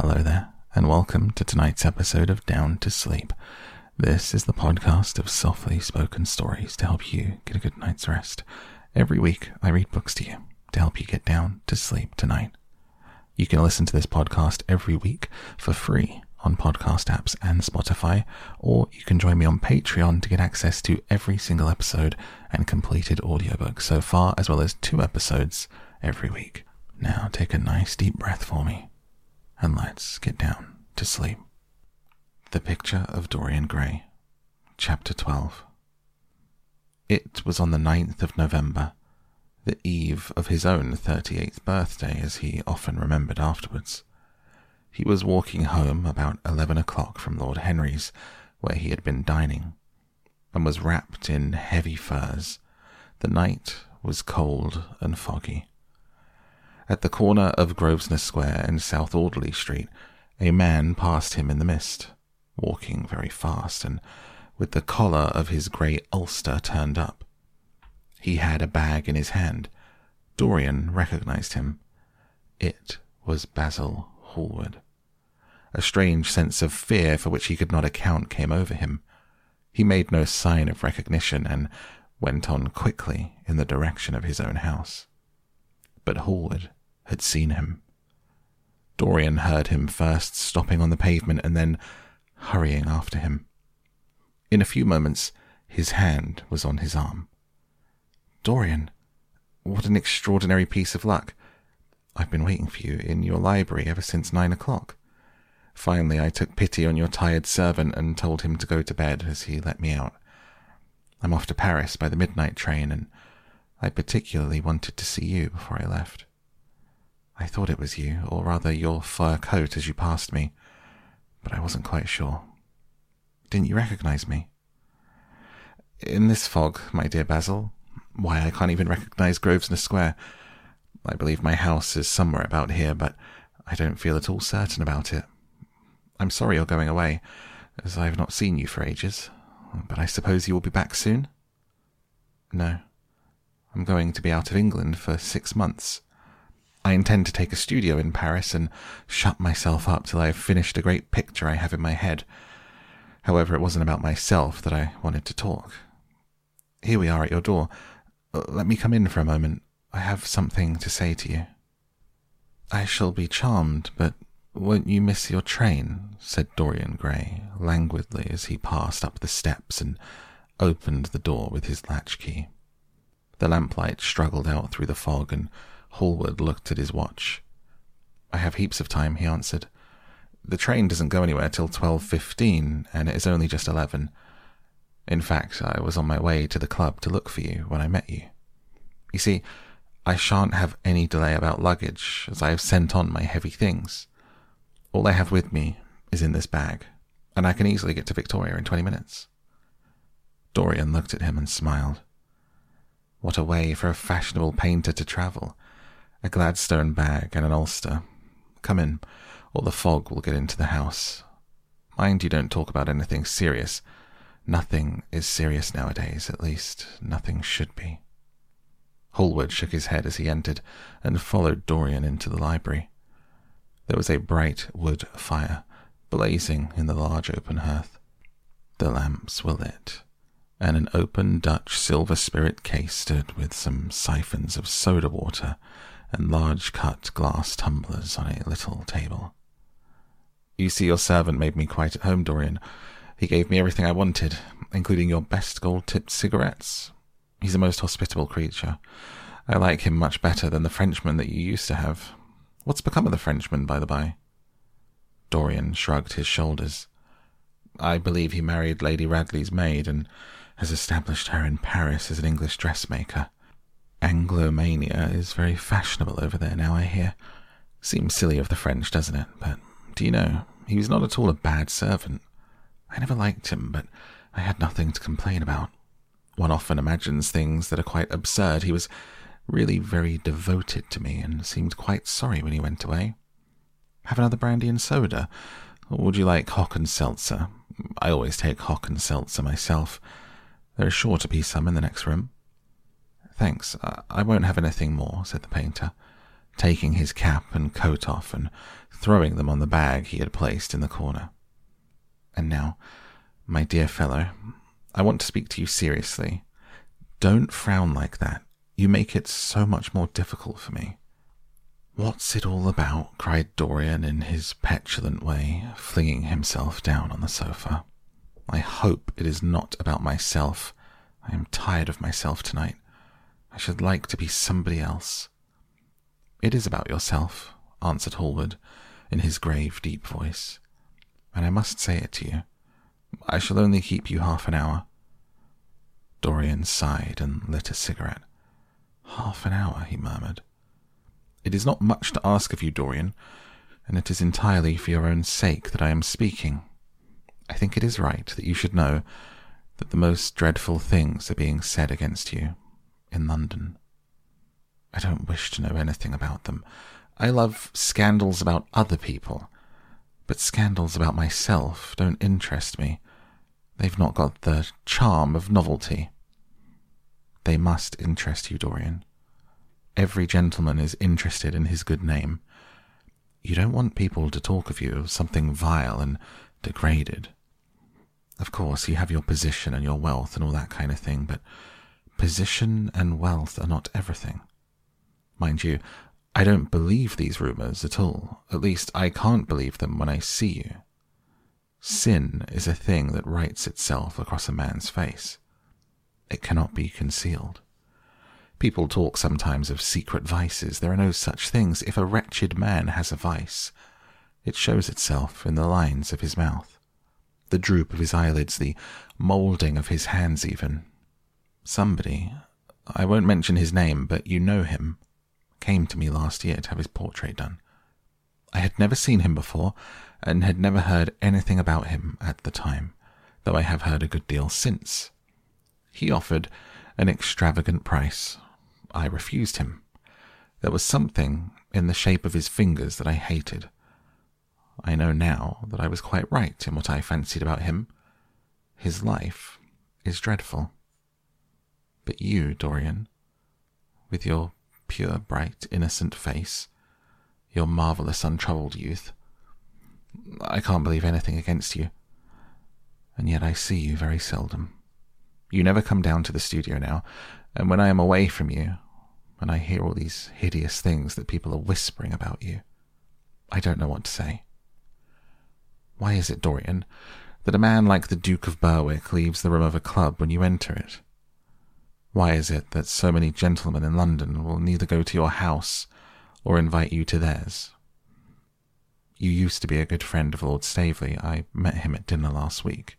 Hello there, and welcome to tonight's episode of Down to Sleep. This is the podcast of softly spoken stories to help you get a good night's rest. Every week, I read books to you to help you get down to sleep tonight. You can listen to this podcast every week for free on podcast apps and Spotify, or you can join me on Patreon to get access to every single episode and completed audiobook so far, as well as two episodes every week. Now take a nice deep breath for me, and let's get down to sleep. The Picture of Dorian Gray, Chapter 12. It was on the 9th of November, the eve of his own 38th birthday, as he often remembered afterwards. He was walking home about eleven o'clock from Lord Henry's, where he had been dining, and was wrapped in heavy furs. The night was cold and foggy. At the corner of Grosvenor Square and South Audley Street, a man passed him in the mist, walking very fast and with the collar of his grey ulster turned up. He had a bag in his hand. Dorian recognized him. It was Basil Hallward. A strange sense of fear for which he could not account came over him. He made no sign of recognition and went on quickly in the direction of his own house. But Hallward had seen him. Dorian heard him first stopping on the pavement and then hurrying after him. In a few moments, his hand was on his arm. Dorian, what an extraordinary piece of luck. I've been waiting for you in your library ever since nine o'clock. Finally, I took pity on your tired servant and told him to go to bed as he let me out. I'm off to Paris by the midnight train, and I particularly wanted to see you before I left. I thought it was you, or rather your fur coat as you passed me, but I wasn't quite sure. Didn't you recognize me? In this fog, my dear Basil, why, I can't even recognize Grosvenor Square. I believe my house is somewhere about here, but I don't feel at all certain about it. I'm sorry you're going away, as I have not seen you for ages, but I suppose you will be back soon? No. I'm going to be out of England for six months. I intend to take a studio in Paris and shut myself up till I have finished a great picture I have in my head. However, it wasn't about myself that I wanted to talk. Here we are at your door. Uh, let me come in for a moment. I have something to say to you. I shall be charmed, but won't you miss your train? said Dorian Gray languidly as he passed up the steps and opened the door with his latchkey. The lamplight struggled out through the fog, and Hallward looked at his watch. I have heaps of time, he answered. The train doesn't go anywhere till twelve fifteen, and it is only just eleven. In fact, I was on my way to the club to look for you when I met you. You see, I shan't have any delay about luggage, as I have sent on my heavy things. All I have with me is in this bag, and I can easily get to Victoria in twenty minutes. Dorian looked at him and smiled. What a way for a fashionable painter to travel! A Gladstone bag and an ulster. Come in, or the fog will get into the house. Mind you don't talk about anything serious. Nothing is serious nowadays, at least nothing should be. Hallward shook his head as he entered and followed Dorian into the library. There was a bright wood fire blazing in the large open hearth. The lamps were lit, and an open Dutch silver spirit case stood with some siphons of soda water and large cut glass tumblers on a little table. You see, your servant made me quite at home, Dorian. He gave me everything I wanted, including your best gold tipped cigarettes. He's a most hospitable creature. I like him much better than the Frenchman that you used to have. What's become of the Frenchman, by the by? Dorian shrugged his shoulders. I believe he married Lady Radley's maid and has established her in Paris as an English dressmaker. Anglomania is very fashionable over there now, I hear. Seems silly of the French, doesn't it? But do you know, he was not at all a bad servant. I never liked him, but I had nothing to complain about. One often imagines things that are quite absurd. He was really very devoted to me and seemed quite sorry when he went away. Have another brandy and soda? Or would you like hock and seltzer? I always take hock and seltzer myself. There is sure to be some in the next room. Thanks, I won't have anything more, said the painter. taking his cap and coat off and throwing them on the bag he had placed in the corner. And now, my dear fellow, I want to speak to you seriously. Don't frown like that. You make it so much more difficult for me. What's it all about? cried Dorian in his petulant way, flinging himself down on the sofa. I hope it is not about myself. I am tired of myself tonight. I should like to be somebody else. It is about yourself, answered Hallward in his grave, deep voice, and I must say it to you. I shall only keep you half an hour. Dorian sighed and lit a cigarette. Half an hour, he murmured. It is not much to ask of you, Dorian, and it is entirely for your own sake that I am speaking. I think it is right that you should know that the most dreadful things are being said against you in London. I don't wish to know anything about them. I love scandals about other people, but scandals about myself don't interest me. They've not got the charm of novelty. They must interest you, Dorian. Every gentleman is interested in his good name. You don't want people to talk of you as something vile and degraded. Of course, you have your position and your wealth and all that kind of thing, but position and wealth are not everything. Mind you, I don't believe these rumours at all. At least, I can't believe them when I see you. Sin is a thing that writes itself across a man's face. It cannot be concealed. People talk sometimes of secret vices. There are no such things. If a wretched man has a vice, it shows itself in the lines of his mouth, the droop of his eyelids, the moulding of his hands, even. Somebody, I won't mention his name, but you know him, came to me last year to have his portrait done. I had never seen him before, and had never heard anything about him at the time, though I have heard a good deal since. He offered an extravagant price. I refused him. There was something in the shape of his fingers that I hated. I know now that I was quite right in what I fancied about him. His life is dreadful. But you, Dorian, with your pure, bright, innocent face, your marvellous, untroubled youth. I can't believe anything against you. And yet I see you very seldom. You never come down to the studio now, and when I am away from you, and I hear all these hideous things that people are whispering about you, I don't know what to say. Why is it, Dorian, that a man like the Duke of Berwick leaves the room of a club when you enter it? Why is it that so many gentlemen in London will neither go to your house or invite you to theirs? You used to be a good friend of Lord Staveley. I met him at dinner last week.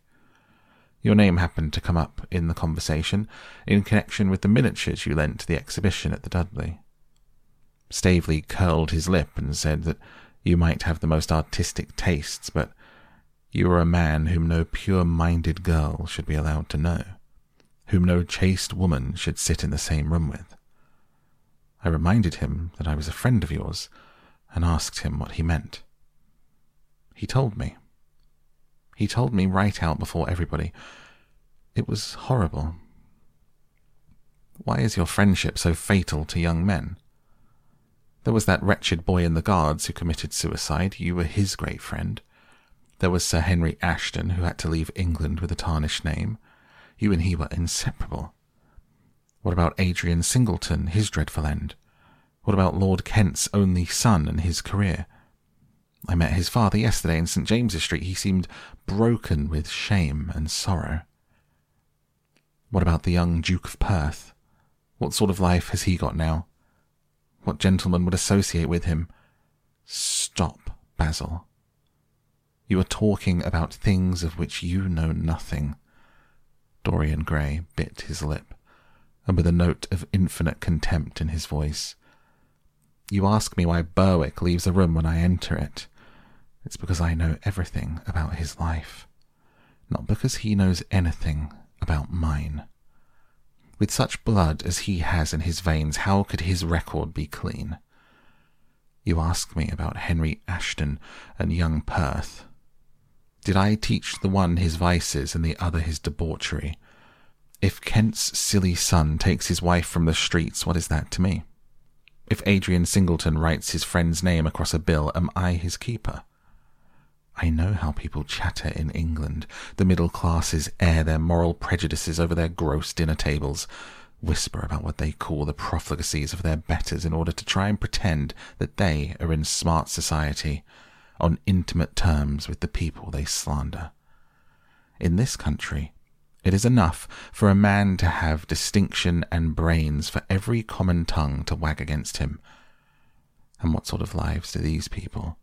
Your name happened to come up in the conversation in connection with the miniatures you lent to the exhibition at the Dudley. Staveley curled his lip and said that you might have the most artistic tastes, but you are a man whom no pure minded girl should be allowed to know whom no chaste woman should sit in the same room with. I reminded him that I was a friend of yours and asked him what he meant. He told me. He told me right out before everybody. It was horrible. Why is your friendship so fatal to young men? There was that wretched boy in the Guards who committed suicide. You were his great friend. There was Sir Henry Ashton, who had to leave England with a tarnished name. You and he were inseparable. What about Adrian Singleton, his dreadful end? What about Lord Kent's only son and his career? I met his father yesterday in St. James's Street. He seemed broken with shame and sorrow. What about the young Duke of Perth? What sort of life has he got now? What gentleman would associate with him? Stop, Basil. You are talking about things of which you know nothing. Dorian Gray bit his lip, and with a note of infinite contempt in his voice. You ask me why Berwick leaves a room when I enter it. It's because I know everything about his life, not because he knows anything about mine. With such blood as he has in his veins, how could his record be clean? You ask me about Henry Ashton and young Perth. Did I teach the one his vices and the other his debauchery? If Kent's silly son takes his wife from the streets, what is that to me? If Adrian Singleton writes his friend's name across a bill, am I his keeper? I know how people chatter in England. The middle classes air their moral prejudices over their gross dinner tables, whisper about what they call the profligacies of their betters in order to try and pretend that they are in smart society, on intimate terms with the people they slander. In this country, it is enough for a man to have distinction and brains for every common tongue to wag against him. And what sort of lives do these people,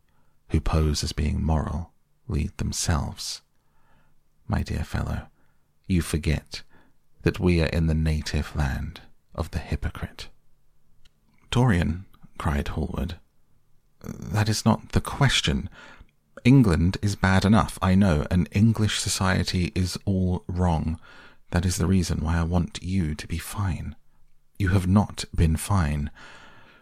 who pose as being moral, lead themselves? My dear fellow, you forget that we are in the native land of the hypocrite. Dorian, cried Hallward, that is not the question. England is bad enough, I know, and English society is all wrong. That is the reason why I want you to be fine. You have not been fine.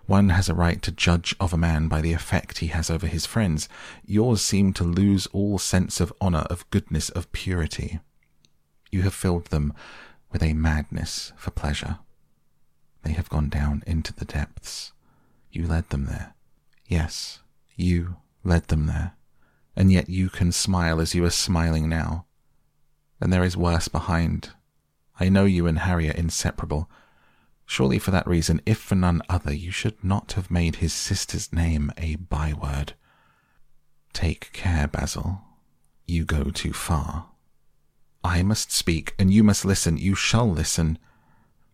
One has a right to judge of a man by the effect he has over his friends. Yours seem to lose all sense of honour, of goodness, of purity. You have filled them with a madness for pleasure. They have gone down into the depths. You led them there. Yes, you led them there and yet you can smile as you are smiling now. And there is worse behind. I know you and Harry are inseparable. Surely for that reason, if for none other, you should not have made his sister's name a byword. Take care, Basil. You go too far. I must speak, and you must listen. You shall listen.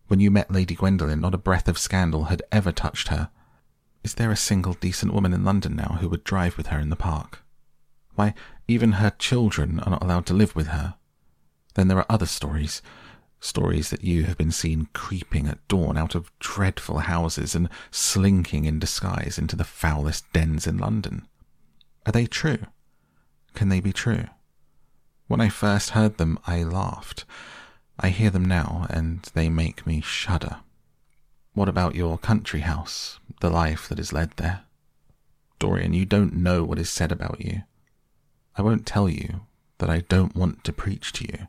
When you met Lady Gwendolen, not a breath of scandal had ever touched her. Is there a single decent woman in London now who would drive with her in the park? Why, even her children are not allowed to live with her. Then there are other stories. Stories that you have been seen creeping at dawn out of dreadful houses and slinking in disguise into the foulest dens in London. Are they true? Can they be true? When I first heard them, I laughed. I hear them now, and they make me shudder. What about your country house, the life that is led there? Dorian, you don't know what is said about you. I won't tell you that I don't want to preach to you.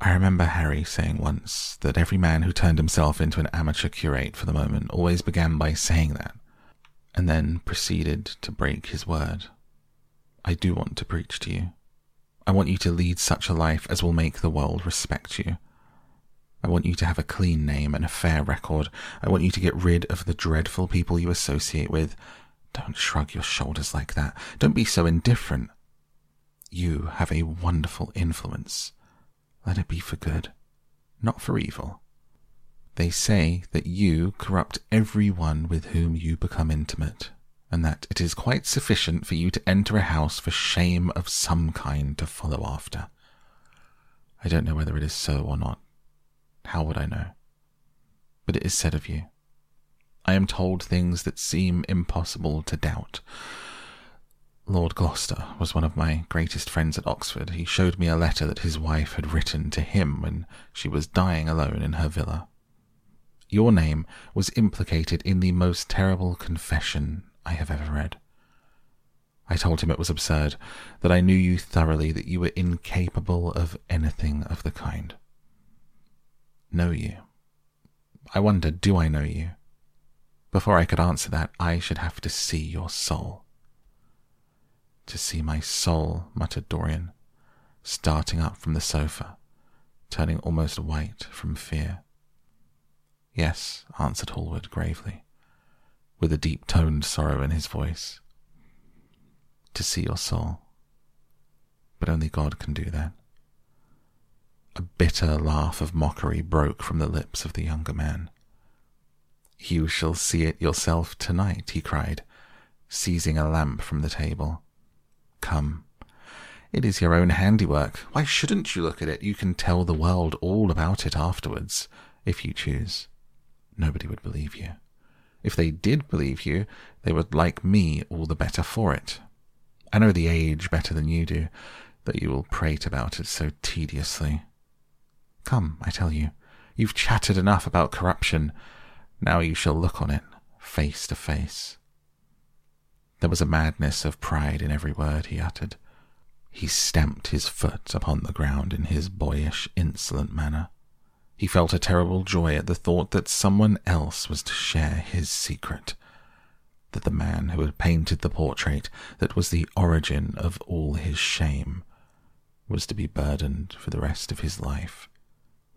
I remember Harry saying once that every man who turned himself into an amateur curate for the moment always began by saying that, and then proceeded to break his word. I do want to preach to you. I want you to lead such a life as will make the world respect you. I want you to have a clean name and a fair record. I want you to get rid of the dreadful people you associate with. Don't shrug your shoulders like that. Don't be so indifferent. You have a wonderful influence. Let it be for good, not for evil. They say that you corrupt every one with whom you become intimate, and that it is quite sufficient for you to enter a house for shame of some kind to follow after. I don't know whether it is so or not. How would I know? But it is said of you. I am told things that seem impossible to doubt. Lord Gloucester was one of my greatest friends at Oxford. He showed me a letter that his wife had written to him when she was dying alone in her villa. Your name was implicated in the most terrible confession I have ever read. I told him it was absurd, that I knew you thoroughly, that you were incapable of anything of the kind. Know you? I wonder, do I know you? Before I could answer that, I should have to see your soul. To see my soul, muttered Dorian, starting up from the sofa, turning almost white from fear. Yes, answered Hallward gravely, with a deep toned sorrow in his voice. To see your soul. But only God can do that. A bitter laugh of mockery broke from the lips of the younger man. You shall see it yourself tonight, he cried, seizing a lamp from the table. Come. It is your own handiwork. Why shouldn't you look at it? You can tell the world all about it afterwards, if you choose. Nobody would believe you. If they did believe you, they would like me all the better for it. I know the age better than you do, that you will prate about it so tediously. Come, I tell you, you've chattered enough about corruption. Now you shall look on it face to face. There was a madness of pride in every word he uttered. He stamped his foot upon the ground in his boyish, insolent manner. He felt a terrible joy at the thought that someone else was to share his secret. That the man who had painted the portrait that was the origin of all his shame was to be burdened for the rest of his life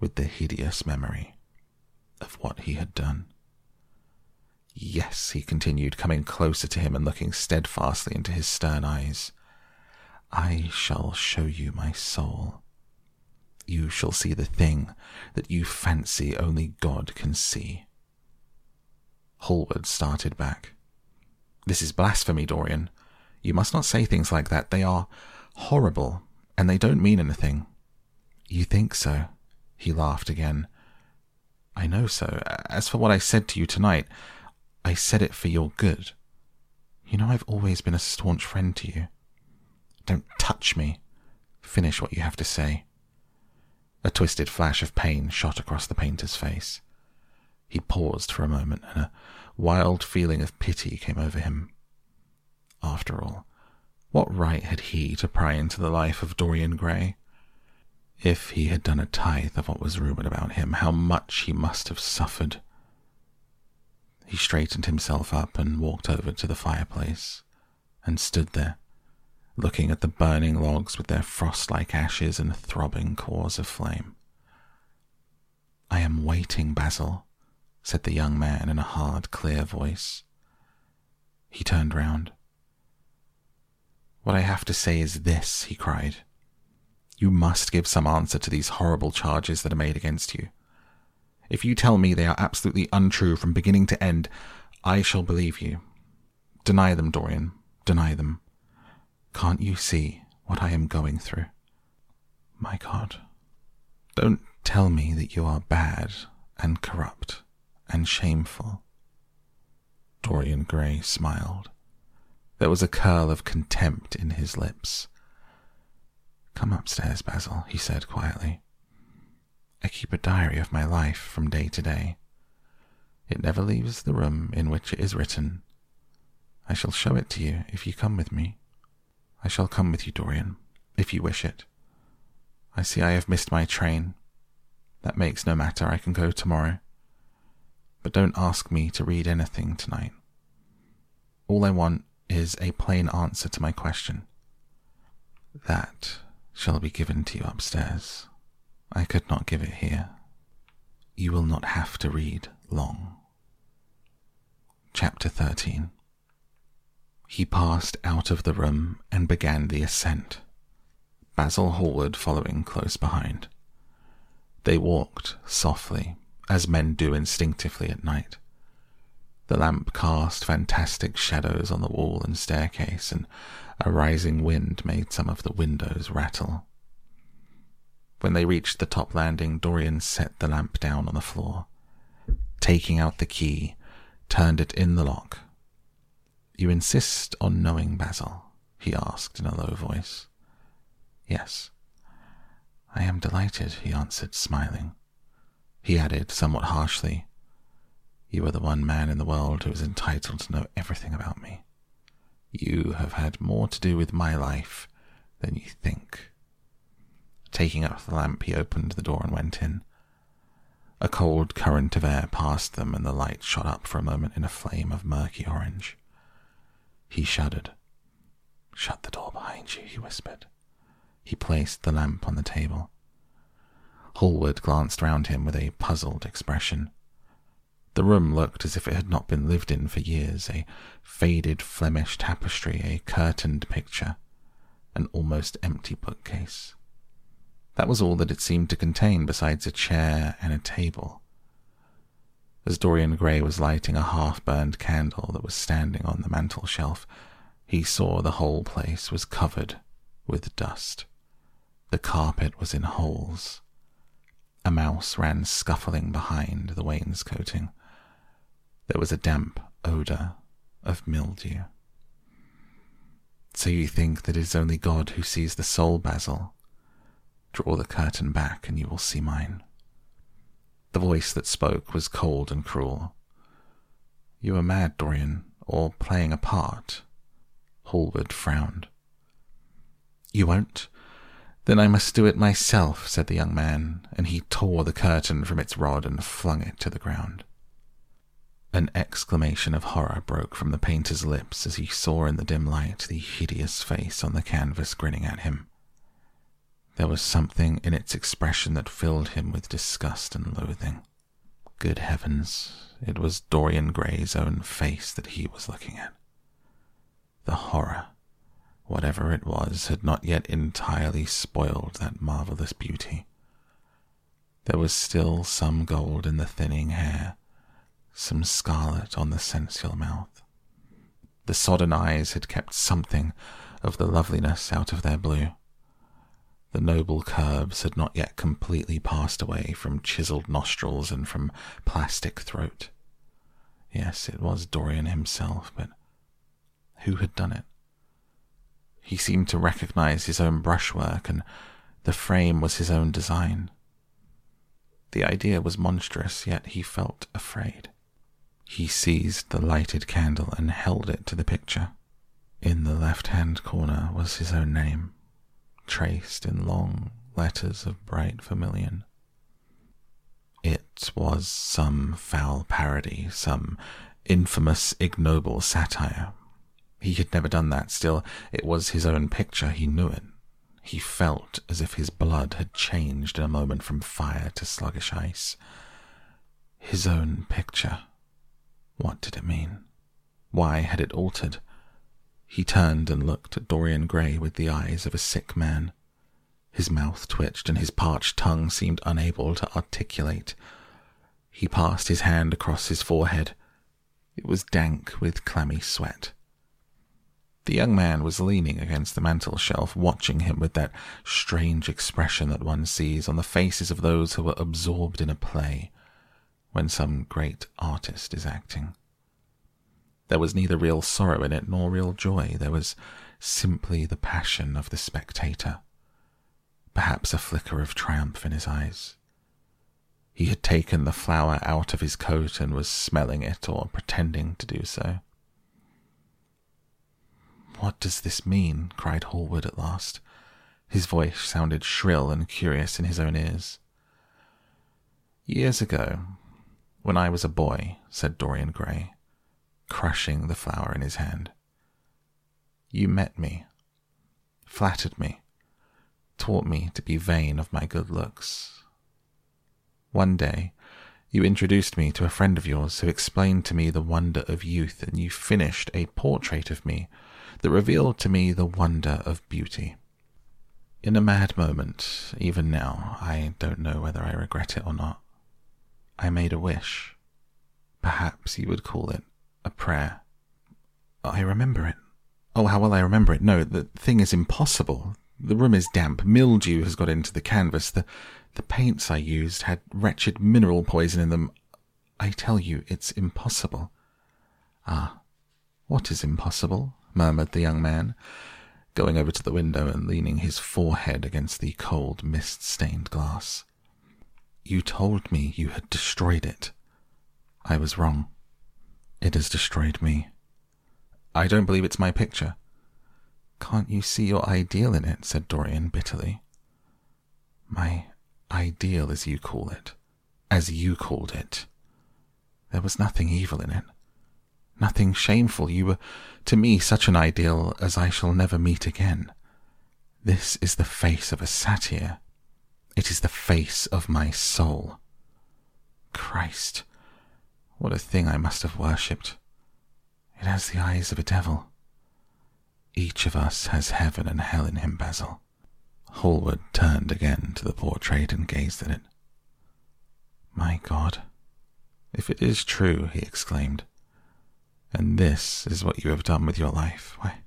with the hideous memory of what he had done. Yes, he continued, coming closer to him and looking steadfastly into his stern eyes. I shall show you my soul you shall see the thing that you fancy only God can see. Hallward started back. This is blasphemy, Dorian. You must not say things like that. They are horrible, and they don't mean anything. You think so? He laughed again. I know so. As for what I said to you tonight, I said it for your good. You know I've always been a staunch friend to you. Don't touch me. Finish what you have to say. A twisted flash of pain shot across the painter's face. He paused for a moment, and a wild feeling of pity came over him. After all, what right had he to pry into the life of Dorian Gray? If he had done a tithe of what was rumoured about him, how much he must have suffered. He straightened himself up and walked over to the fireplace and stood there, looking at the burning logs with their frost like ashes and throbbing cores of flame. I am waiting, Basil, said the young man in a hard, clear voice. He turned round. What I have to say is this, he cried. You must give some answer to these horrible charges that are made against you. If you tell me they are absolutely untrue from beginning to end, I shall believe you. Deny them, Dorian. Deny them. Can't you see what I am going through? My God, don't tell me that you are bad and corrupt and shameful. Dorian Gray smiled. There was a curl of contempt in his lips. Come upstairs, Basil, he said quietly. I keep a diary of my life from day to day. It never leaves the room in which it is written. I shall show it to you if you come with me. I shall come with you, Dorian, if you wish it. I see I have missed my train. That makes no matter, I can go tomorrow. But don't ask me to read anything tonight. All I want is a plain answer to my question. That shall be given to you upstairs. I could not give it here. You will not have to read long. Chapter 13 he passed out of the room and began the ascent, Basil Hallward following close behind. They walked softly, as men do instinctively at night. The lamp cast fantastic shadows on the wall and staircase, and a rising wind made some of the windows rattle. When they reached the top landing, Dorian set the lamp down on the floor. Taking out the key, turned it in the lock, you insist on knowing Basil? he asked in a low voice. Yes. I am delighted, he answered, smiling. He added, somewhat harshly, You are the one man in the world who is entitled to know everything about me. You have had more to do with my life than you think. Taking up the lamp, he opened the door and went in. A cold current of air passed them, and the light shot up for a moment in a flame of murky orange. He shuddered. Shut the door behind you, he whispered. He placed the lamp on the table. Hallward glanced round him with a puzzled expression. The room looked as if it had not been lived in for years a faded Flemish tapestry, a curtained picture, an almost empty bookcase. That was all that it seemed to contain besides a chair and a table. As Dorian Gray was lighting a half burned candle that was standing on the mantel shelf, he saw the whole place was covered with dust. The carpet was in holes. A mouse ran scuffling behind the wainscoting. There was a damp odour of mildew. So you think that it is only God who sees the soul, Basil? Draw the curtain back and you will see mine. The voice that spoke was cold and cruel. You are mad, Dorian, or playing a part. Hallward frowned. You won't Then I must do it myself, said the young man, and he tore the curtain from its rod and flung it to the ground. An exclamation of horror broke from the painter's lips as he saw in the dim light the hideous face on the canvas grinning at him. There was something in its expression that filled him with disgust and loathing. Good heavens, it was Dorian Gray's own face that he was looking at. The horror, whatever it was, had not yet entirely spoiled that marvelous beauty. There was still some gold in the thinning hair, some scarlet on the sensual mouth. The sodden eyes had kept something of the loveliness out of their blue. The noble curves had not yet completely passed away from chiseled nostrils and from plastic throat. Yes, it was Dorian himself, but who had done it? He seemed to recognize his own brushwork, and the frame was his own design. The idea was monstrous, yet he felt afraid. He seized the lighted candle and held it to the picture. In the left hand corner was his own name, traced in long letters of bright vermilion. It was some foul parody, some infamous, ignoble satire. He had never done that, still, it was his own picture, he knew it. He felt as if his blood had changed in a moment from fire to sluggish ice. His own picture. What did it mean? Why had it altered? He turned and looked at Dorian Gray with the eyes of a sick man. His mouth twitched and his parched tongue seemed unable to articulate. He passed his hand across his forehead. It was dank with clammy sweat. The young man was leaning against the mantel shelf, watching him with that strange expression that one sees on the faces of those who are absorbed in a play when some great artist is acting. There was neither real sorrow in it nor real joy. There was simply the passion of the spectator, perhaps a flicker of triumph in his eyes. He had taken the flower out of his coat and was smelling it or pretending to do so. What does this mean? cried Hallward at last. His voice sounded shrill and curious in his own ears. Years ago, when I was a boy, said Dorian Gray, crushing the flower in his hand, you met me, flattered me, taught me to be vain of my good looks. One day, you introduced me to a friend of yours who explained to me the wonder of youth, and you finished a portrait of me that revealed to me the wonder of beauty. In a mad moment, even now, I don't know whether I regret it or not, I made a wish. Perhaps you would call it a prayer. I remember it. Oh, how well I remember it. No, the thing is impossible. The room is damp. Mildew has got into the canvas. The, the paints I used had wretched mineral poison in them. I tell you, it's impossible. Ah, what is impossible? murmured the young man, going over to the window and leaning his forehead against the cold, mist stained glass. You told me you had destroyed it. I was wrong. It has destroyed me. I don't believe it's my picture. Can't you see your ideal in it? said Dorian bitterly. My ideal, as you call it. As you called it. There was nothing evil in it nothing shameful. You were to me such an ideal as I shall never meet again. This is the face of a satyr. It is the face of my soul. Christ, what a thing I must have worshipped. It has the eyes of a devil. Each of us has heaven and hell in him, Basil. Hallward turned again to the portrait and gazed at it. My God, if it is true, he exclaimed, and this is what you have done with your life. Why,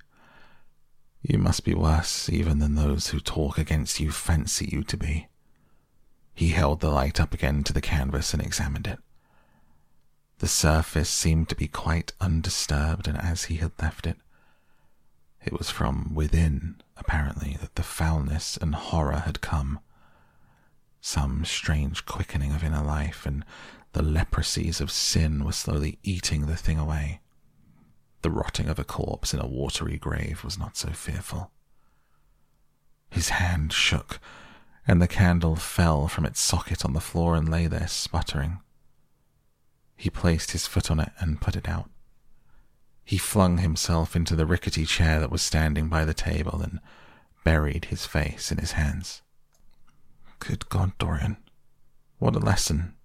you must be worse even than those who talk against you fancy you to be. He held the light up again to the canvas and examined it. The surface seemed to be quite undisturbed, and as he had left it, it was from within, apparently, that the foulness and horror had come. Some strange quickening of inner life, and the leprosies of sin were slowly eating the thing away. The rotting of a corpse in a watery grave was not so fearful. His hand shook, and the candle fell from its socket on the floor and lay there sputtering. He placed his foot on it and put it out. He flung himself into the rickety chair that was standing by the table and buried his face in his hands. Good God, Dorian. What a lesson.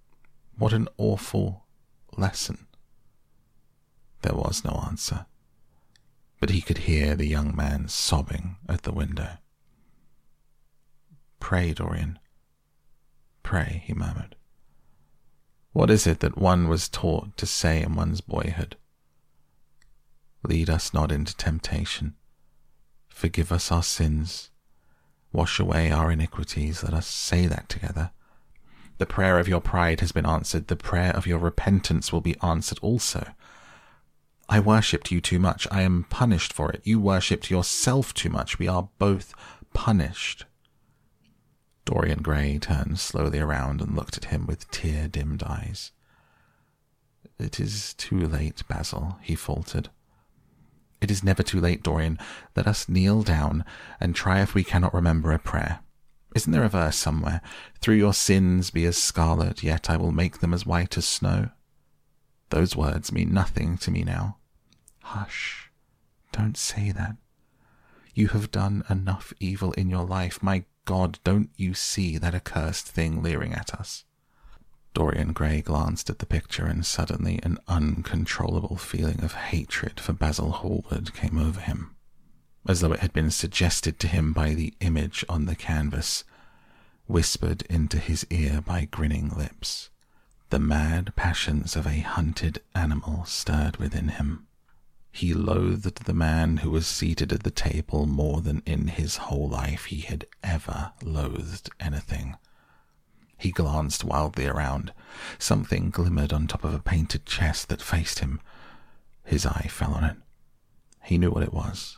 What an awful lesson. There was no answer, but he could hear the young man sobbing at the window. Pray, Dorian. Pray, he murmured. What is it that one was taught to say in one's boyhood? Lead us not into temptation. Forgive us our sins. Wash away our iniquities. Let us say that together. The prayer of your pride has been answered. The prayer of your repentance will be answered also. I worshipped you too much. I am punished for it. You worshipped yourself too much. We are both punished. Dorian Gray turned slowly around and looked at him with tear dimmed eyes. It is too late, Basil, he faltered. It is never too late, Dorian. Let us kneel down and try if we cannot remember a prayer. Isn't there a verse somewhere? Through your sins be as scarlet, yet I will make them as white as snow. Those words mean nothing to me now. Hush. Don't say that. You have done enough evil in your life. My God, don't you see that accursed thing leering at us? Dorian Gray glanced at the picture, and suddenly an uncontrollable feeling of hatred for Basil Hallward came over him, as though it had been suggested to him by the image on the canvas, whispered into his ear by grinning lips. The mad passions of a hunted animal stirred within him. He loathed the man who was seated at the table more than in his whole life he had ever loathed anything. He glanced wildly around. Something glimmered on top of a painted chest that faced him. His eye fell on it. He knew what it was.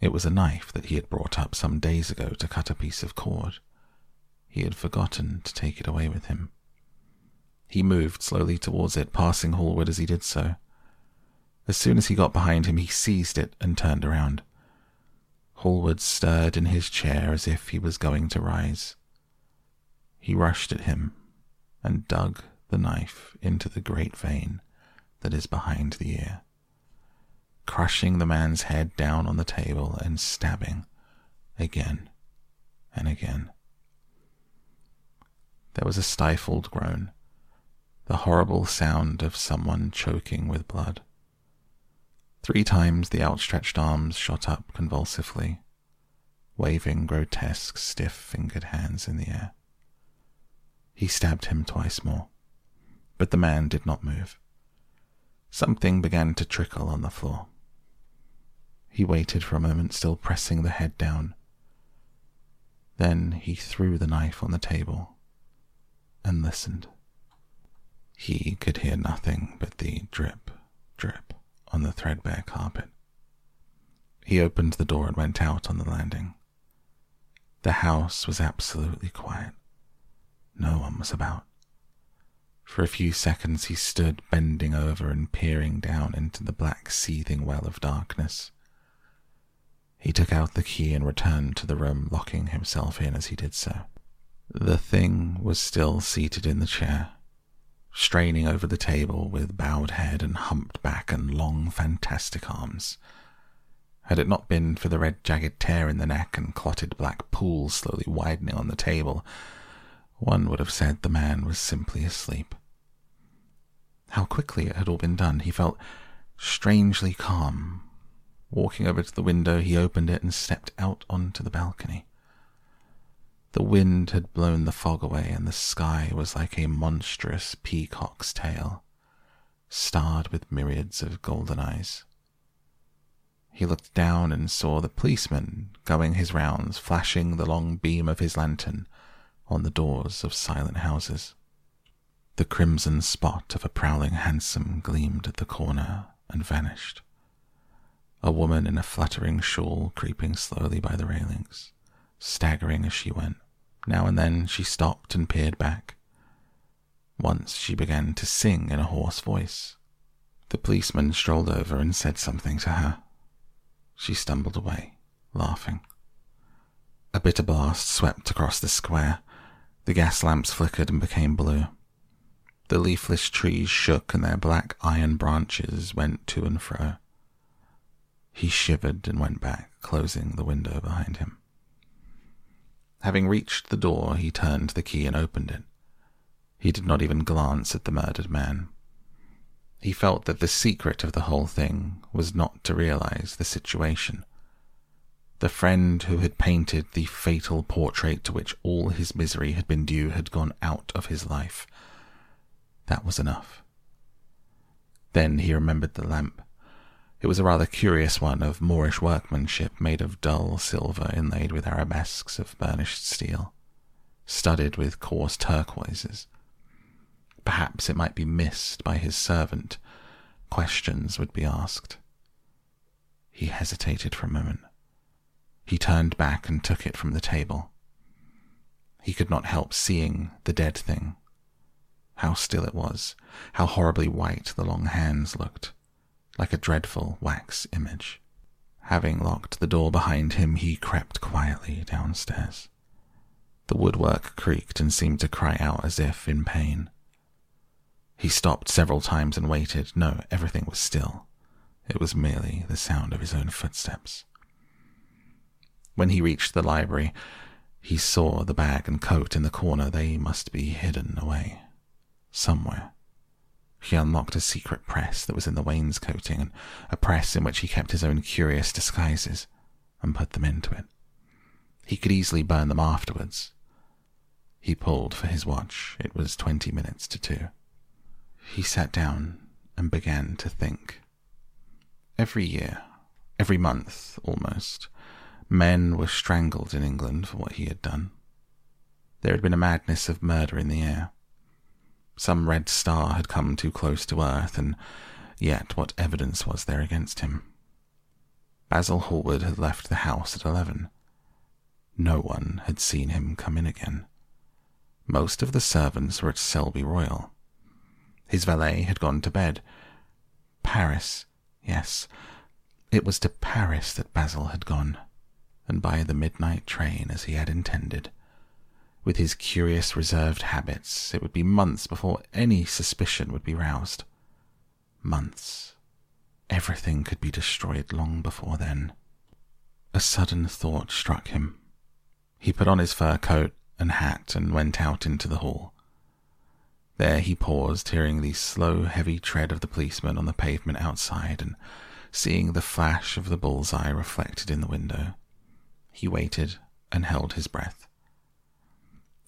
It was a knife that he had brought up some days ago to cut a piece of cord. He had forgotten to take it away with him. He moved slowly towards it, passing Hallward as he did so. As soon as he got behind him, he seized it and turned around. Hallward stirred in his chair as if he was going to rise. He rushed at him and dug the knife into the great vein that is behind the ear, crushing the man's head down on the table and stabbing again and again. There was a stifled groan, the horrible sound of someone choking with blood. Three times the outstretched arms shot up convulsively, waving grotesque, stiff fingered hands in the air. He stabbed him twice more, but the man did not move. Something began to trickle on the floor. He waited for a moment, still pressing the head down. Then he threw the knife on the table and listened. He could hear nothing but the drip, drip on the threadbare carpet. He opened the door and went out on the landing. The house was absolutely quiet. No one was about. For a few seconds he stood bending over and peering down into the black seething well of darkness. He took out the key and returned to the room, locking himself in as he did so. The thing was still seated in the chair, straining over the table with bowed head and humped back and long, fantastic arms. Had it not been for the red, jagged tear in the neck and clotted black pools slowly widening on the table, one would have said the man was simply asleep. How quickly it had all been done. He felt strangely calm. Walking over to the window, he opened it and stepped out onto the balcony. The wind had blown the fog away, and the sky was like a monstrous peacock's tail, starred with myriads of golden eyes. He looked down and saw the policeman going his rounds, flashing the long beam of his lantern on the doors of silent houses. The crimson spot of a prowling hansom gleamed at the corner and vanished. A woman in a fluttering shawl creeping slowly by the railings staggering as she went. Now and then she stopped and peered back. Once she began to sing in a hoarse voice. The policeman strolled over and said something to her. She stumbled away, laughing. A bitter blast swept across the square. The gas lamps flickered and became blue. The leafless trees shook and their black iron branches went to and fro. He shivered and went back, closing the window behind him. Having reached the door, he turned the key and opened it. He did not even glance at the murdered man. He felt that the secret of the whole thing was not to realize the situation. The friend who had painted the fatal portrait to which all his misery had been due had gone out of his life. That was enough. Then he remembered the lamp. It was a rather curious one of Moorish workmanship, made of dull silver inlaid with arabesques of burnished steel, studded with coarse turquoises. Perhaps it might be missed by his servant. Questions would be asked. He hesitated for a moment. He turned back and took it from the table. He could not help seeing the dead thing. How still it was, how horribly white the long hands looked, like a dreadful wax image. Having locked the door behind him, he crept quietly downstairs. The woodwork creaked and seemed to cry out as if in pain. He stopped several times and waited. No, everything was still. It was merely the sound of his own footsteps. When he reached the library, he saw the bag and coat in the corner. They must be hidden away. Somewhere. He unlocked a secret press that was in the wainscoting, a press in which he kept his own curious disguises, and put them into it. He could easily burn them afterwards. He pulled for his watch. It was twenty minutes to two. He sat down and began to think. Every year, every month almost, Men were strangled in England for what he had done. There had been a madness of murder in the air. Some red star had come too close to earth, and yet what evidence was there against him? Basil Hallward had left the house at eleven. No one had seen him come in again. Most of the servants were at Selby Royal. His valet had gone to bed. Paris, yes, it was to Paris that Basil had gone and by the midnight train as he had intended. With his curious reserved habits, it would be months before any suspicion would be roused. Months. Everything could be destroyed long before then. A sudden thought struck him. He put on his fur coat and hat and went out into the hall. There he paused, hearing the slow, heavy tread of the policeman on the pavement outside and seeing the flash of the bull's eye reflected in the window. He waited and held his breath.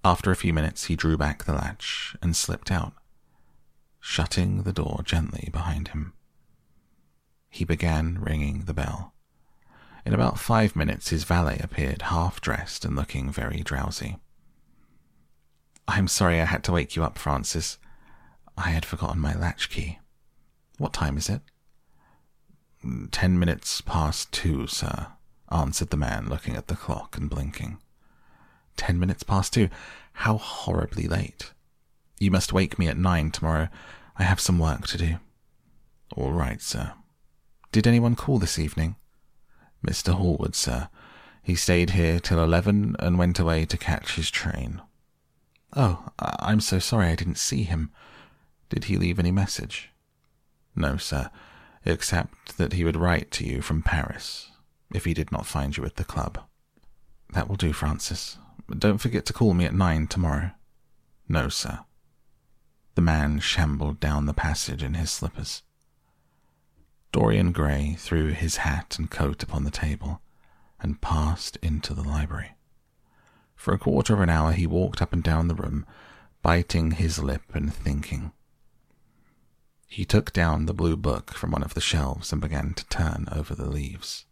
After a few minutes, he drew back the latch and slipped out, shutting the door gently behind him. He began ringing the bell. In about five minutes, his valet appeared, half dressed and looking very drowsy. I'm sorry I had to wake you up, Francis. I had forgotten my latchkey. What time is it? Ten minutes past two, sir, answered the man, looking at the clock and blinking. Ten minutes past two. How horribly late. You must wake me at nine tomorrow. I have some work to do. All right, sir. Did anyone call this evening? Mr. Hallward, sir. He stayed here till eleven and went away to catch his train. Oh, I'm so sorry I didn't see him. Did he leave any message? No, sir, except that he would write to you from Paris if he did not find you at the club. That will do, Francis. Don't forget to call me at nine tomorrow. No, sir. The man shambled down the passage in his slippers. Dorian Gray threw his hat and coat upon the table and passed into the library. For a quarter of an hour he walked up and down the room, biting his lip and thinking. He took down the blue book from one of the shelves and began to turn over the leaves.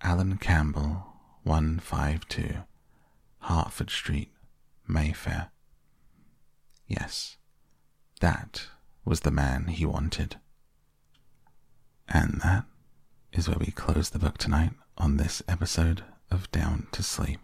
Alan Campbell, 152, Hertford Street, Mayfair. Yes, that was the man he wanted. And that is where we close the book tonight on this episode of Down to Sleep.